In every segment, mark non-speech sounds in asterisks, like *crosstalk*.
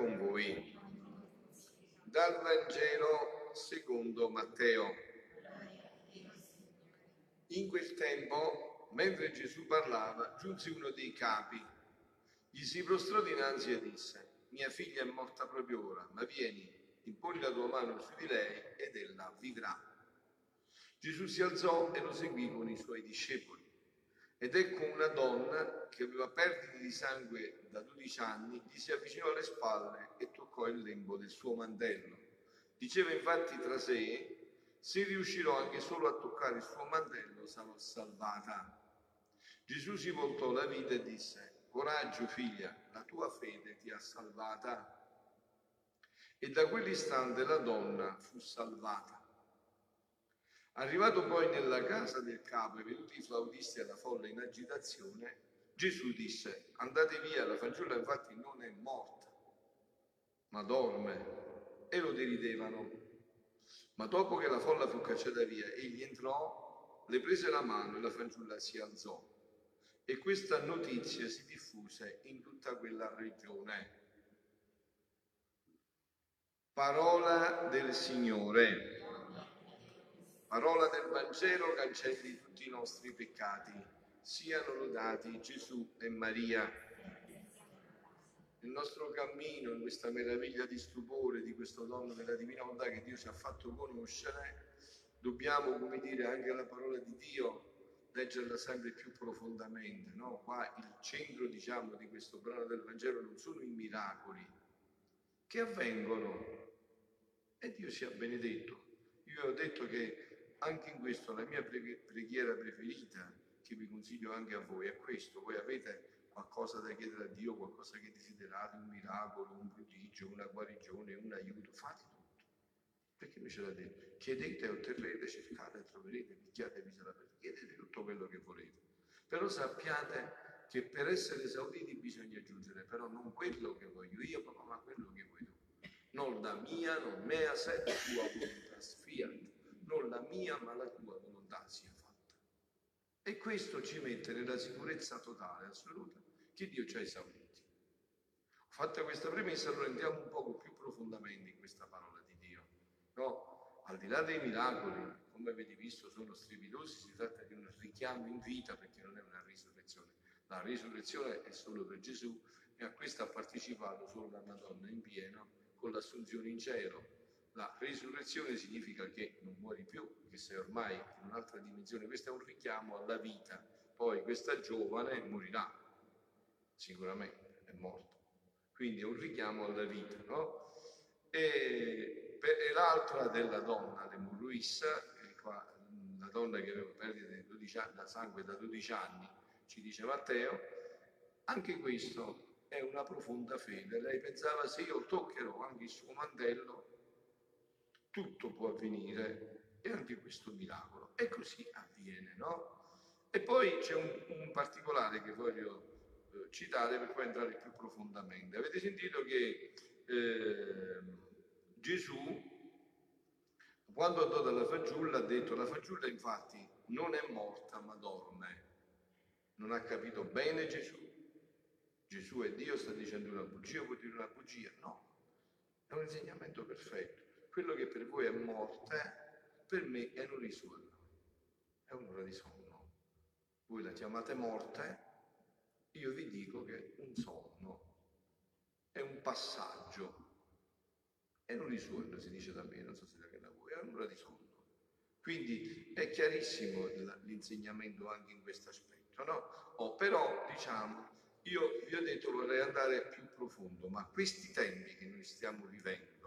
con voi. Dal Vangelo secondo Matteo. In quel tempo, mentre Gesù parlava, giunse uno dei capi, gli si prostrò dinanzi e disse, mia figlia è morta proprio ora, ma vieni, imponi la tua mano su di lei ed ella vivrà. Gesù si alzò e lo seguì con i suoi discepoli. Ed ecco una donna che aveva perdite di sangue da 12 anni, gli si avvicinò alle spalle e toccò il lembo del suo mantello. Diceva infatti tra sé, se riuscirò anche solo a toccare il suo mantello sarò salvata. Gesù si voltò la vita e disse, coraggio figlia, la tua fede ti ha salvata. E da quell'istante la donna fu salvata. Arrivato poi nella casa del capo e venuti i flautisti alla folla in agitazione, Gesù disse, andate via, la fanciulla infatti non è morta, ma dorme. E lo deridevano. Ma dopo che la folla fu cacciata via, egli entrò, le prese la mano e la fanciulla si alzò. E questa notizia si diffuse in tutta quella regione. Parola del Signore. Parola del Vangelo cancelli tutti i nostri peccati. Siano lodati Gesù e Maria. Nel nostro cammino, in questa meraviglia di stupore di questo dono della divina volontà che Dio ci ha fatto conoscere, dobbiamo, come dire, anche la parola di Dio leggerla sempre più profondamente. No? Qua il centro, diciamo, di questo brano del Vangelo non sono i miracoli che avvengono e Dio sia benedetto. Io ho detto che anche in questo la mia preghiera preferita, che vi consiglio anche a voi, è questo. Voi avete qualcosa da chiedere a Dio, qualcosa che desiderate, un miracolo, un prodigio, una guarigione, un aiuto, fate tutto. Perché lui ce l'ha detto? Chiedete e otterrete, cercate e troverete, picchiate e vi sarà aperto. Chiedete tutto quello che volete. Però sappiate che per essere esauditi bisogna aggiungere però non quello che voglio io, ma quello che vuoi tu. Non la mia, non mea, se tua volontà, non la mia ma la tua volontà sia fatta. E questo ci mette nella sicurezza totale, assoluta, che Dio ci ha esauriti. Ho fatto questa premessa, allora entriamo un poco più profondamente in questa parola di Dio. No? Al di là dei miracoli, come avete visto, sono strepitosi, si tratta di un richiamo in vita perché non è una risurrezione. La risurrezione è solo per Gesù e a questa ha partecipato solo la Madonna in pieno con l'assunzione in cielo la risurrezione significa che non muori più, che sei ormai in un'altra dimensione. Questo è un richiamo alla vita. Poi questa giovane morirà, sicuramente è morta. Quindi è un richiamo alla vita, no? E, e l'altra della donna, l'emorroissa, la donna che aveva perdita da sangue da 12 anni, ci dice Matteo, anche questo è una profonda fede. Lei pensava se io toccherò anche il suo mantello tutto può avvenire e anche questo miracolo. E così avviene, no? E poi c'è un, un particolare che voglio eh, citare per poi entrare più profondamente. Avete sentito che eh, Gesù, quando andò dalla fagiulla, ha detto la fagiulla infatti non è morta ma dorme. Non ha capito bene Gesù. Gesù è Dio, sta dicendo una bugia, vuol dire una bugia? No, è un insegnamento perfetto quello che per voi è morte, per me è un'ora di sonno. È un'ora di sonno. Voi la chiamate morte, io vi dico che è un sonno, è un passaggio. È un'ora di sonno, si dice da me, non so se è da voi, è un'ora di sonno. Quindi è chiarissimo l'insegnamento anche in questo aspetto, no? Oh, però, diciamo, io vi ho detto vorrei andare più profondo, ma questi tempi che noi stiamo vivendo,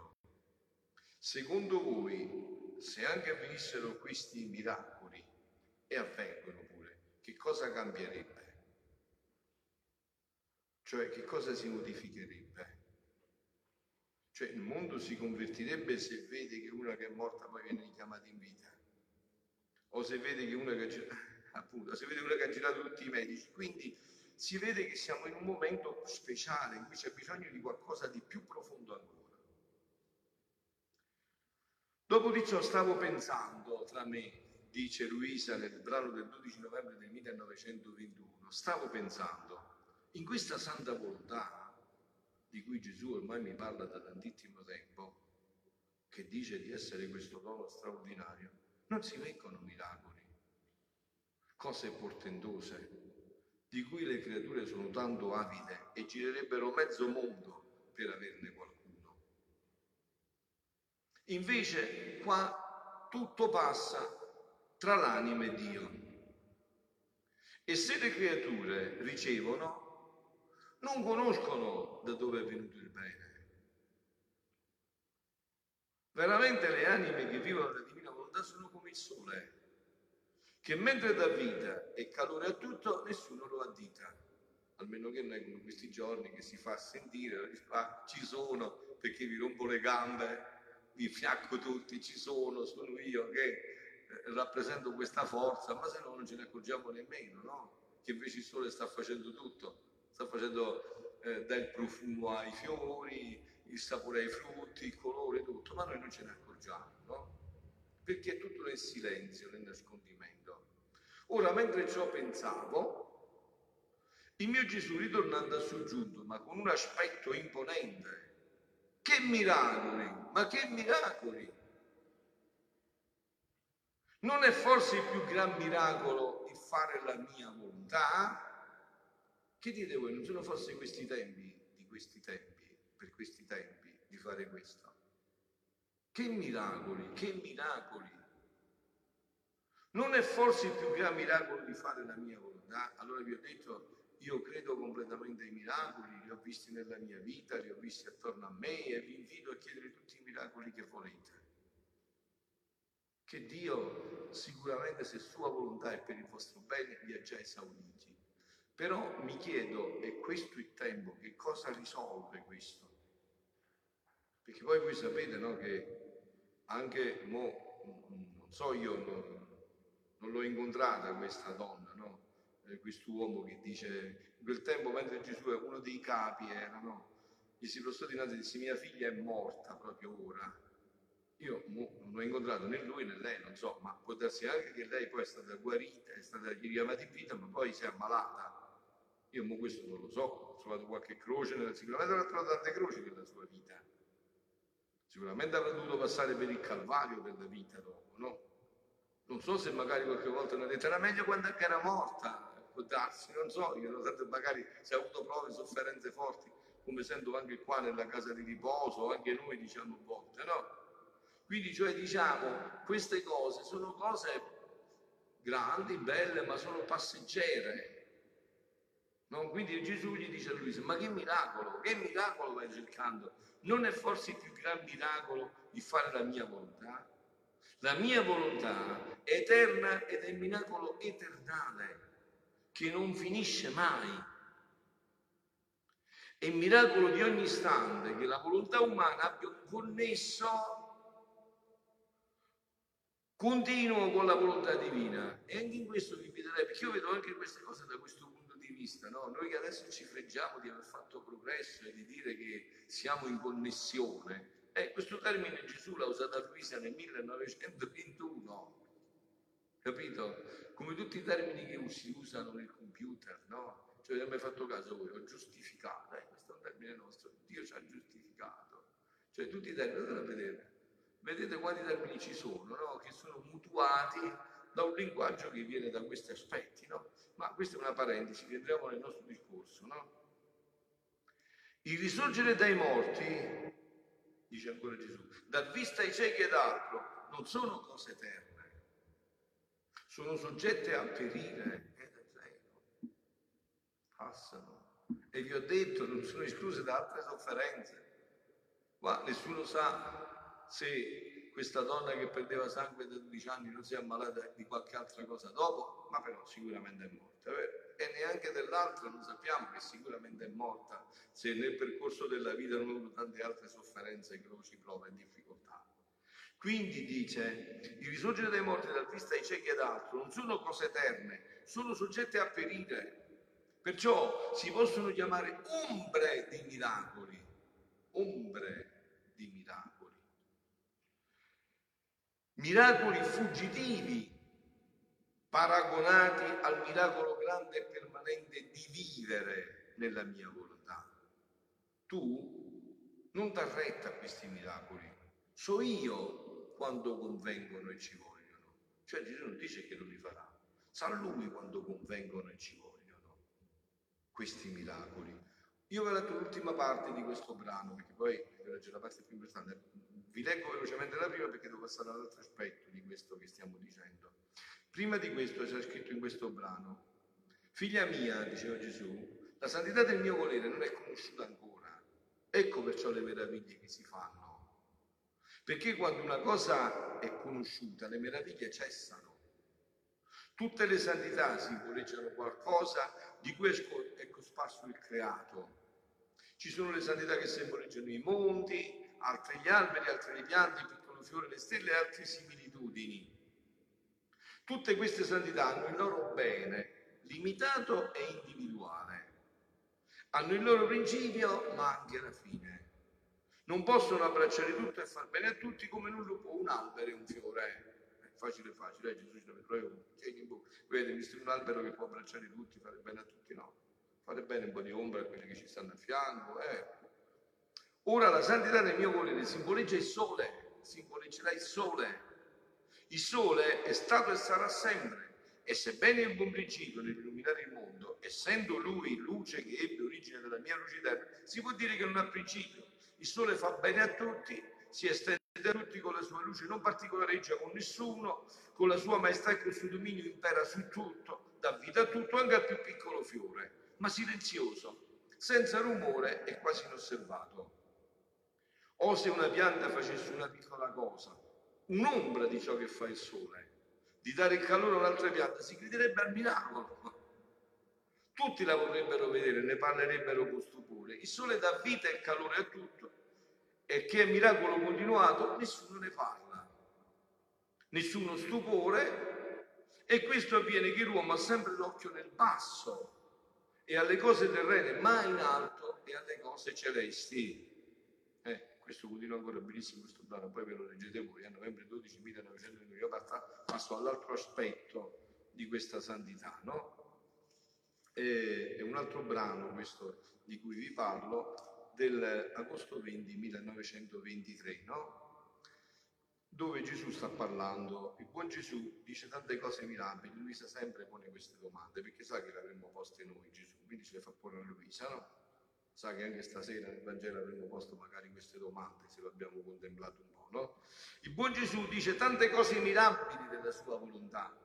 Secondo voi, se anche avvenissero questi miracoli, e avvengono pure, che cosa cambierebbe? Cioè, che cosa si modificherebbe? Cioè, il mondo si convertirebbe se vede che una che è morta poi viene richiamata in vita. O se vede che una che, *laughs* appunto, se vede una che ha girato tutti i medici. Quindi si vede che siamo in un momento speciale in cui c'è bisogno di qualcosa di più profondo ancora. Dopo di ciò stavo pensando tra me, dice Luisa nel brano del 12 novembre del 1921, stavo pensando, in questa santa volontà di cui Gesù ormai mi parla da tantissimo tempo, che dice di essere questo dono straordinario, non si vengono miracoli, cose portentose, di cui le creature sono tanto avide e girerebbero mezzo mondo per averne qualcuno. Invece qua tutto passa tra l'anima e Dio. E se le creature ricevono, non conoscono da dove è venuto il bene. Veramente le anime che vivono la divina volontà sono come il sole che mentre dà vita e calore a tutto, nessuno lo addita. Almeno che non è come questi giorni che si fa sentire, fa, ci sono perché vi rompo le gambe, vi fiacco tutti, ci sono, sono io che eh, rappresento questa forza, ma se no non ce ne accorgiamo nemmeno, no? Che invece il sole sta facendo tutto, sta facendo eh, dà il profumo ai fiori, il sapore ai frutti, il colore, tutto, ma noi non ce ne accorgiamo, no? Perché è tutto nel silenzio, nel nascondimento. Ora, mentre ciò pensavo, il mio Gesù, ritornando a soggiunto, ma con un aspetto imponente, che miracoli, ma che miracoli! Non è forse il più gran miracolo il fare la mia volontà? Che dite voi, non sono forse questi tempi, di questi tempi, per questi tempi, di fare questo? Che miracoli, che miracoli! Non è forse il più grande miracolo di fare la mia volontà? Allora vi ho detto, io credo completamente ai miracoli, li ho visti nella mia vita, li ho visti attorno a me e vi invito a chiedere tutti i miracoli che volete. Che Dio sicuramente se sua volontà è per il vostro bene vi ha già esauditi. Però mi chiedo, è questo il tempo, che cosa risolve questo? Perché poi voi sapete no, che anche, mo, non so io, non, non l'ho incontrata questa donna? Eh, quest'uomo che dice, in quel tempo mentre Gesù è uno dei capi era, no? gli si prostò dinanzi e disse mia figlia è morta proprio ora. Io non l'ho incontrato né lui né lei, non so, ma può darsi anche che lei poi è stata guarita, è stata richiamata in vita, ma poi si è ammalata. Io mo questo non lo so, ho trovato qualche croce, nella... sicuramente avrà trovato tante croci nella sua vita. Sicuramente avrà dovuto passare per il calvario della vita dopo, no? Non so se magari qualche volta hanno detto era meglio quando era morta, può darsi, non so, io tanto magari se ha avuto prove, sofferenze forti, come sento anche qua nella casa di riposo, anche noi diciamo a volte, no? Quindi cioè diciamo, queste cose sono cose grandi, belle, ma sono passeggere. No? Quindi Gesù gli dice a Luisa, ma che miracolo, che miracolo vai cercando? Non è forse il più gran miracolo di fare la mia volontà? La mia volontà è eterna ed è il miracolo eternale che non finisce mai. È miracolo di ogni istante che la volontà umana abbia un connesso continuo con la volontà divina. E anche in questo vi inviterei, perché io vedo anche queste cose da questo punto di vista, no? Noi che adesso ci freggiamo di aver fatto progresso e di dire che siamo in connessione, eh, questo termine Gesù l'ha usato a Luisa nel 1921, capito? Come tutti i termini che si usano nel computer, no? Cioè, non mi hai fatto caso voi, ho giustificato, eh, questo è un termine nostro, Dio ci ha giustificato. Cioè, tutti i termini, andate a vedere, vedete quanti termini ci sono, no? Che sono mutuati da un linguaggio che viene da questi aspetti, no? Ma questa è una parentesi che entriamo nel nostro discorso, no? Il risorgere dai morti dice ancora Gesù, dar vista ai ciechi ed altro, non sono cose eterne, sono soggette a perire ed passano. E vi ho detto, non sono escluse da altre sofferenze. Qua nessuno sa se questa donna che perdeva sangue da 12 anni non si è ammalata di qualche altra cosa dopo, ma però sicuramente è morta. E neanche dell'altra non sappiamo che sicuramente è morta se nel percorso della vita non avuto tante altre sofferenze, croci, prove e difficoltà. Quindi dice, il risorgere dei morti dal vista ai ciechi ed altro non sono cose eterne, sono soggette a perire. Perciò si possono chiamare ombre di miracoli, ombre di miracoli. Miracoli fuggitivi paragonati al miracolo grande e permanente di vivere nella mia volontà. tu non dà retta a questi miracoli. So io quando convengono e ci vogliono. Cioè Gesù non dice che non li farà. Sa lui quando convengono e ci vogliono questi miracoli. Io vi ho letto l'ultima parte di questo brano, perché poi leggo la parte più importante. Vi leggo velocemente la prima perché devo passare all'altro aspetto di questo che stiamo dicendo. Prima di questo c'è scritto in questo brano, figlia mia, diceva Gesù, la santità del mio volere non è conosciuta ancora. Ecco perciò le meraviglie che si fanno. Perché quando una cosa è conosciuta, le meraviglie cessano. Tutte le santità simboleggiano qualcosa di cui è cosparso il creato. Ci sono le santità che simboleggiano i monti, altre gli alberi, altre le piante, il piccolo fiore, le stelle e altre similitudini. Tutte queste santità hanno il loro bene limitato e individuale. Hanno il loro principio, ma anche la fine. Non possono abbracciare tutto e far bene a tutti come non lo può un albero e un fiore. È facile, facile. Eh, Gesù ci deve trovare un bocca. Vedete, visto un albero che può abbracciare tutti, fare bene a tutti, no. Fare bene un po' di ombra a quelli che ci stanno a fianco. Eh. Ora la santità del mio volere simboleggia il sole, simboleggerà il sole. Il sole è stato e sarà sempre. E sebbene il buon principio nell'illuminare il mondo, essendo lui luce che ebbe origine dalla mia lucidità, si può dire che non ha principio il sole fa bene a tutti, si estende a tutti con la sua luce, non particolareggia con nessuno, con la sua maestà e col suo dominio impera su tutto, dà vita a tutto, anche al più piccolo fiore, ma silenzioso, senza rumore e quasi inosservato. O se una pianta facesse una piccola cosa, un'ombra di ciò che fa il sole, di dare il calore a un'altra pianta, si crederebbe al miracolo. Tutti la vorrebbero vedere, ne parlerebbero con stupore. Il sole dà vita e calore a tutto e che è miracolo continuato, nessuno ne parla. Nessuno stupore e questo avviene che l'uomo ha sempre l'occhio nel basso e alle cose terrene, mai in alto e alle cose celesti. Eh, questo continua ancora benissimo questo brano, poi ve lo leggete voi, a novembre 12 1909, io passo all'altro aspetto di questa santità, no? E, un altro brano, questo di cui vi parlo, dell'agosto 20 1923, no? dove Gesù sta parlando. Il buon Gesù dice tante cose mirabili, Luisa sempre pone queste domande, perché sa che le avremmo poste noi Gesù, quindi ce le fa porre a Luisa, no? Sa che anche stasera nel Vangelo avremmo posto magari queste domande, se lo abbiamo contemplato un po', no? Il buon Gesù dice tante cose mirabili della sua volontà,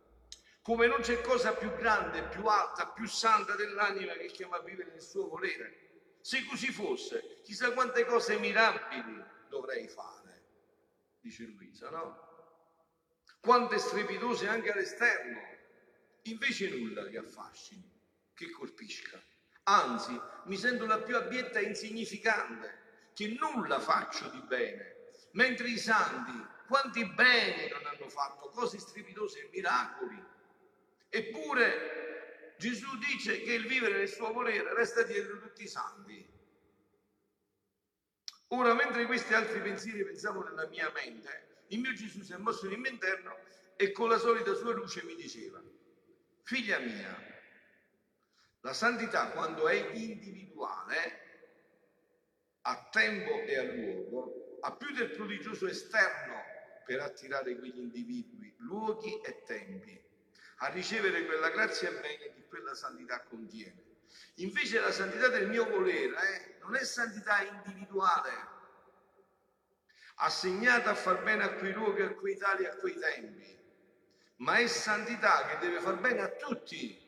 come non c'è cosa più grande, più alta, più santa dell'anima che chiama a vivere nel suo volere. Se così fosse, chissà quante cose mirabili dovrei fare, dice Luisa, no? Quante strepitose anche all'esterno, invece nulla che affascini, che colpisca. Anzi, mi sento la più abietta e insignificante, che nulla faccio di bene, mentre i santi, quanti beni non hanno fatto, cose strepitose e miracoli, Eppure Gesù dice che il vivere nel suo volere resta dietro tutti i santi. Ora, mentre questi altri pensieri pensavo nella mia mente, il mio Gesù si è mosso nel mio interno e con la solita sua luce mi diceva, figlia mia, la santità quando è individuale, a tempo e a luogo, ha più del prodigioso esterno per attirare quegli individui, luoghi e tempi a ricevere quella grazia e bene che quella santità contiene. Invece la santità del mio volere eh, non è santità individuale, assegnata a far bene a quei luoghi, a quei tali, a quei tempi, ma è santità che deve far bene a tutti,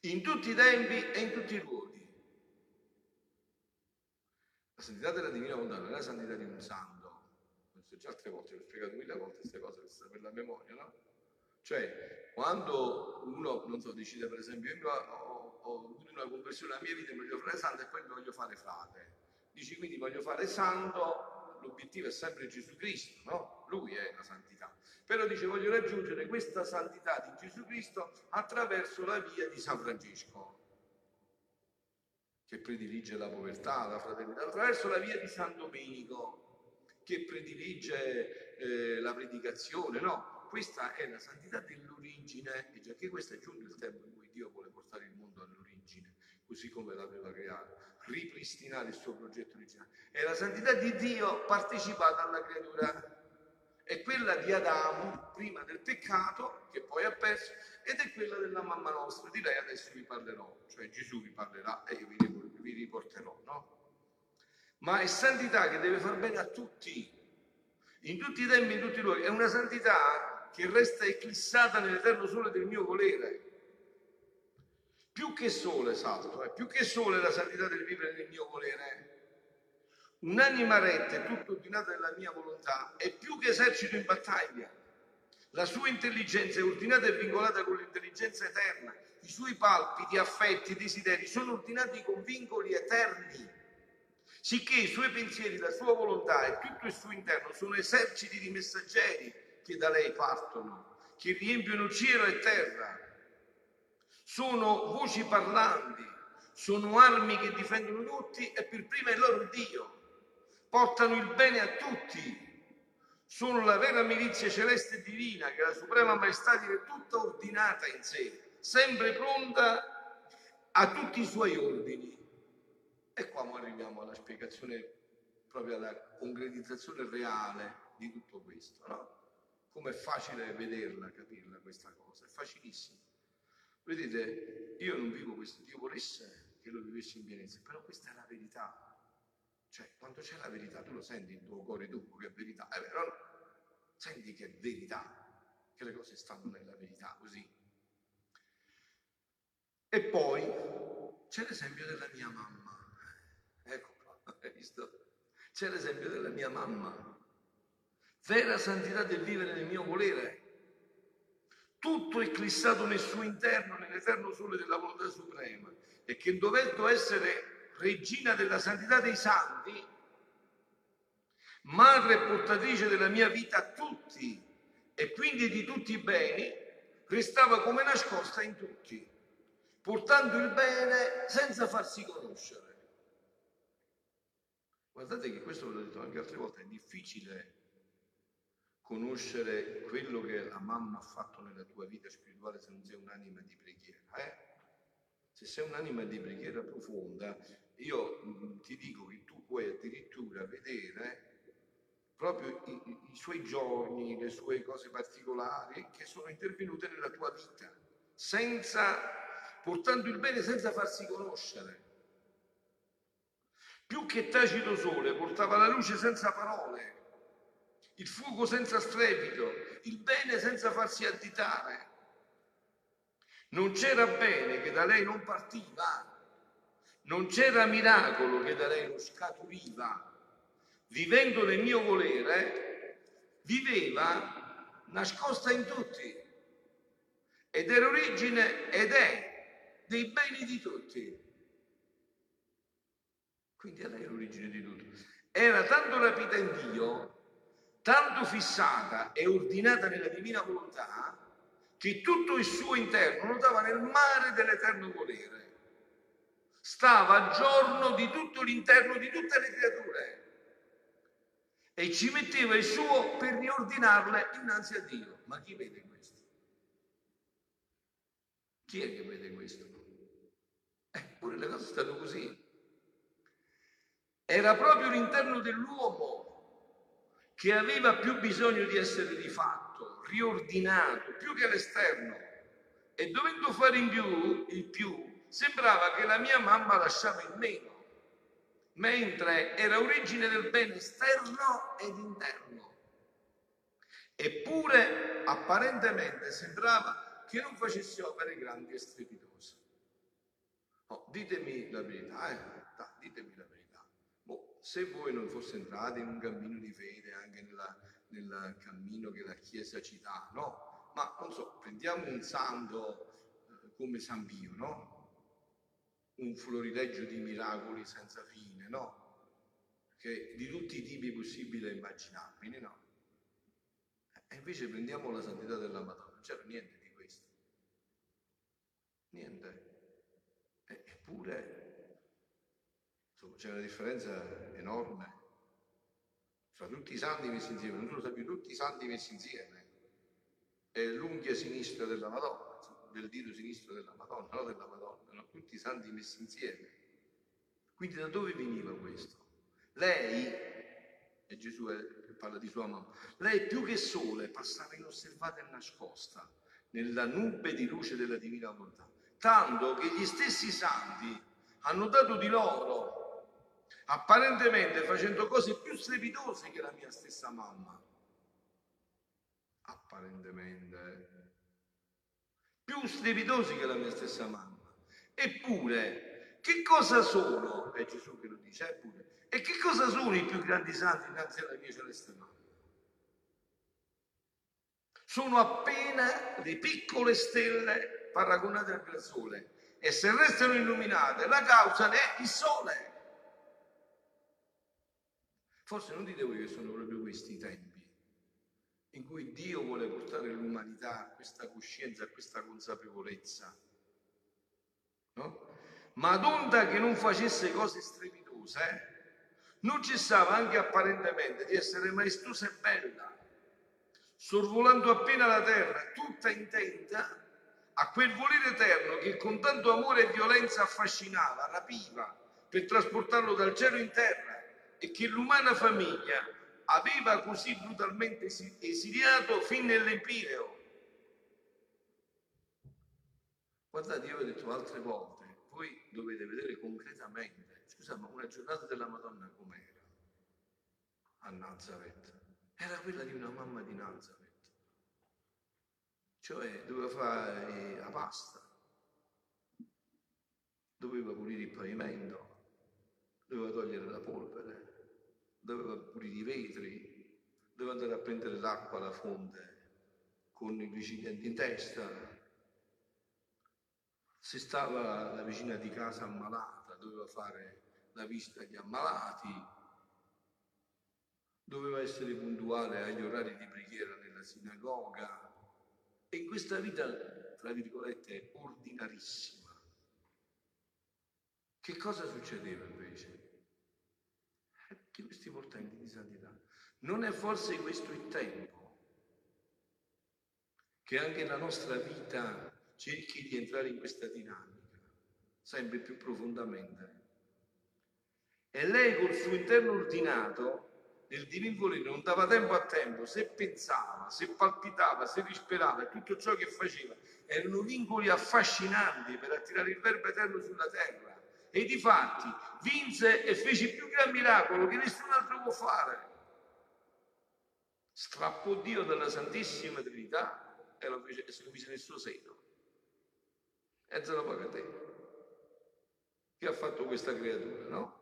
in tutti i tempi e in tutti i luoghi. La santità della divina volontà non è la santità di un santo, già altre volte, l'ho spiegato mille volte queste cose per la memoria, no? Cioè, quando uno, non so, decide per esempio, io ho, avuto una conversione nella mia vita, mi voglio fare santo e poi voglio fare frate. Dici quindi voglio fare santo, l'obiettivo è sempre Gesù Cristo, no? Lui è la santità. Però dice voglio raggiungere questa santità di Gesù Cristo attraverso la via di San Francesco, che predilige la povertà, la fraternità, attraverso la via di San Domenico, che predilige eh, la predicazione, no? Questa è la santità dell'origine, e già che questo è giunto il tempo in cui Dio vuole portare il mondo all'origine, così come l'aveva creato, ripristinare il suo progetto originale. E la santità di Dio partecipata alla creatura è quella di Adamo prima del peccato che poi ha perso ed è quella della mamma nostra. Di lei adesso vi parlerò, cioè Gesù vi parlerà e io vi riporterò, no? Ma è santità che deve far bene a tutti, in tutti i tempi, in tutti i luoghi. È una santità che resta eclissata nell'eterno sole del mio volere. Più che sole, salto, eh, più che sole la santità del vivere nel mio volere Un'anima retta e tutto ordinata nella mia volontà è più che esercito in battaglia. La sua intelligenza è ordinata e vincolata con l'intelligenza eterna. I suoi palpiti, affetti, desideri sono ordinati con vincoli eterni. Sicché i suoi pensieri, la sua volontà e tutto il suo interno sono eserciti di messaggeri che da lei partono, che riempiono cielo e terra. Sono voci parlanti, sono armi che difendono tutti e per prima il loro Dio portano il bene a tutti, sono la vera milizia celeste e divina che la suprema maestà è tutta ordinata in sé, sempre pronta a tutti i suoi ordini. E qua arriviamo alla spiegazione, proprio alla concretizzazione reale di tutto questo, no? Come è facile vederla, capirla questa cosa, è facilissimo. Vedete, io non vivo questo, Dio volesse che lo vivessi in pienezza, però questa è la verità. Cioè, quando c'è la verità, tu lo senti il tuo cuore tu che è verità, è vero? No? Senti che è verità, che le cose stanno nella verità, così. E poi c'è l'esempio della mia mamma. Ecco qua, *laughs* hai visto? C'è l'esempio della mia mamma. Vera santità del vivere nel mio volere. Tutto eclissato nel suo interno, nell'eterno sole della volontà suprema. E che dovendo essere regina della santità dei santi, madre portatrice della mia vita a tutti e quindi di tutti i beni, restava come nascosta in tutti, portando il bene senza farsi conoscere. Guardate che questo ve l'ho detto anche altre volte, è difficile conoscere quello che la mamma ha fatto nella tua vita spirituale se non sei un'anima di preghiera. Eh? Se sei un'anima di preghiera profonda, io mm, ti dico che tu puoi addirittura vedere proprio i, i, suoi giorni, le sue cose particolari che sono intervenute nella tua vita, senza, portando il bene senza farsi conoscere. Più che tacito sole portava la luce senza parole, il fuoco senza strepito, il bene senza farsi additare. Non c'era bene che da lei non partiva, non c'era miracolo che da lei non scaturiva. Vivendo nel mio volere, viveva nascosta in tutti ed era origine ed è dei beni di tutti. Quindi è l'origine di tutto. Era tanto rapita in Dio, tanto fissata e ordinata nella divina volontà, che tutto il suo interno notava nel mare dell'eterno volere stava a giorno di tutto l'interno di tutte le creature e ci metteva il suo per riordinarle innanzi a Dio. Ma chi vede questo? Chi è che vede questo? Eppure le cose stanno così. Era proprio l'interno dell'uomo che aveva più bisogno di essere di fatto, riordinato, più che l'esterno. E dovendo fare in più, il più, sembrava che la mia mamma lasciava il meno, mentre era origine del bene esterno ed interno. Eppure apparentemente sembrava che non facessi opere grandi e strepitose. Oh, ditemi la verità, eh? Ditemi la verità. Se voi non foste entrati in un cammino di fede, anche nella, nel cammino che la Chiesa ci dà, no? Ma non so, prendiamo un santo eh, come San Pio, no? un florileggio di miracoli senza fine, no? Che di tutti i tipi possibili e immaginabili, no? E invece prendiamo la santità della Madonna, non c'era niente di questo. Niente. Eppure, insomma, c'è una differenza enorme fra tutti i santi messi insieme, non tu lo sai più, tutti i santi messi insieme, e l'unghia sinistra della Madonna, del dito sinistro della Madonna, no della Madonna, no? tutti i santi messi insieme. Quindi da dove veniva questo? Lei, e Gesù è, parla di sua mamma, lei più che sole passava inosservata e nascosta nella nube di luce della divina volontà, tanto che gli stessi santi hanno dato di loro, apparentemente facendo cose più strepitose che la mia stessa mamma. Apparentemente più strepitosi che la mia stessa mamma. Eppure, che cosa sono? È Gesù che lo dice, eppure. E che cosa sono i più grandi santi innanzi alla mia celeste mamma? Sono appena le piccole stelle paragonate al sole. E se restano illuminate, la causa è il sole. Forse non dite voi che sono proprio questi i tempi in cui Dio vuole portare l'umanità a questa coscienza, a questa consapevolezza. No? Ma ad onda che non facesse cose strepitose, eh, non cessava anche apparentemente di essere maestosa e bella, sorvolando appena la terra, tutta intenta a quel volere eterno che con tanto amore e violenza affascinava, rapiva, per trasportarlo dal cielo in terra e che l'umana famiglia aveva così brutalmente esiliato fin nell'Empireo. Guardate, io ho detto altre volte, voi dovete vedere concretamente, scusa, ma una giornata della Madonna com'era a Nazareth? Era quella di una mamma di Nazareth, cioè doveva fare la pasta, doveva pulire il pavimento, doveva togliere la polvere, doveva pulire i vetri, doveva andare a prendere l'acqua alla fonte con i recipienti in testa. Se stava la vicina di casa ammalata, doveva fare la visita agli ammalati, doveva essere puntuale agli orari di preghiera nella sinagoga. E in questa vita, tra virgolette, ordinarissima. Che cosa succedeva invece? Di questi portenti di santità. Non è forse questo il tempo che anche la nostra vita cerchi di entrare in questa dinamica, sempre più profondamente. E lei col suo interno ordinato, nel divin volere, non dava tempo a tempo, se pensava, se palpitava, se risperava, tutto ciò che faceva, erano vincoli affascinanti per attirare il verbo eterno sulla terra e di fatti vinse e fece più gran miracolo che nessun altro può fare. Strappò Dio dalla Santissima Trinità e lo fece, e lo nel suo seno. E se lo paga te. Che ha fatto questa creatura, no?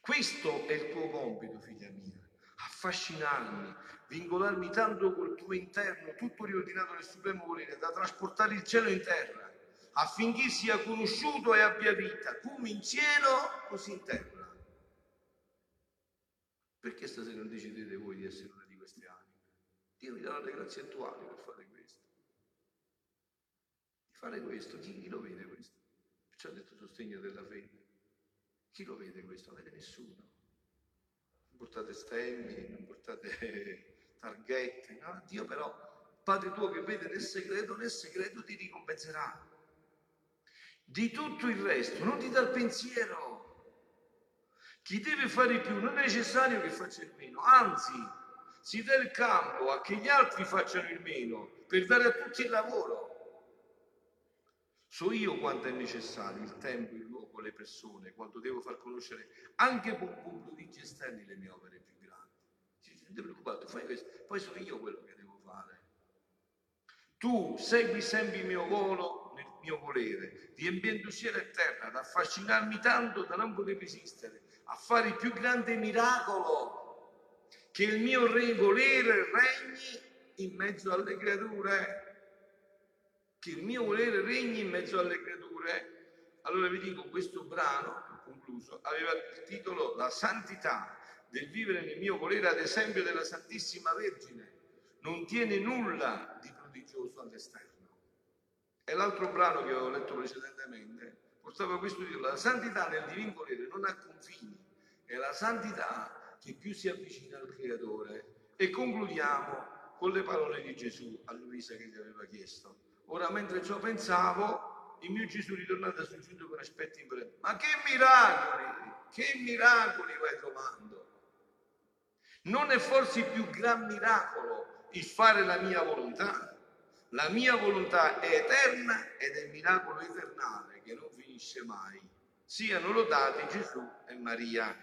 Questo è il tuo compito, figlia mia, affascinarmi, vincolarmi tanto col tuo interno, tutto riordinato nel supremo volere, da trasportare il cielo in terra affinché sia conosciuto e abbia vita, come in cielo, così in terra. Perché stasera non decidete voi di essere una di queste anime? Dio vi darà le grazie attuali per fare questo. Di fare questo, chi, chi lo vede questo? Perciò ha detto sostegno della fede. Chi lo vede questo? Non vede nessuno. Non portate stemmi, non portate *laughs* targhette, no? Dio però, Padre tuo che vede nel segreto, nel segreto ti ricompenserà di tutto il resto, non ti dà il pensiero. Chi deve fare più non è necessario che faccia il meno, anzi si dà il campo a che gli altri facciano il meno per dare a tutti il lavoro. So io quanto è necessario il tempo, il luogo, le persone, quanto devo far conoscere anche con, prodigi esterni le mie opere più grandi. Non ti preoccupare, fai questo, poi sono io quello che devo fare. Tu segui sempre il mio volo mio volere, riempiendo cielo e terra, ad affascinarmi tanto da non poter resistere, a fare il più grande miracolo, che il mio re volere regni in mezzo alle creature, che il mio volere regni in mezzo alle creature. Allora vi dico, questo brano, concluso, aveva il titolo La santità del vivere nel mio volere ad esempio della Santissima Vergine. Non tiene nulla di prodigioso all'esterno. E l'altro brano che ho letto precedentemente portava questo titolo, la santità nel divin volere non ha confini, è la santità che più si avvicina al Creatore. E concludiamo con le parole di Gesù a Luisa che gli aveva chiesto, Ora, mentre ciò pensavo, il mio Gesù ritornato sul giunto con aspetti imprendibili. Ma che miracoli, che miracoli vai trovando? Non è forse il più gran miracolo il fare la mia volontà? La mia volontà è eterna ed è il miracolo eternale che non finisce mai. Siano lodati Gesù e Maria.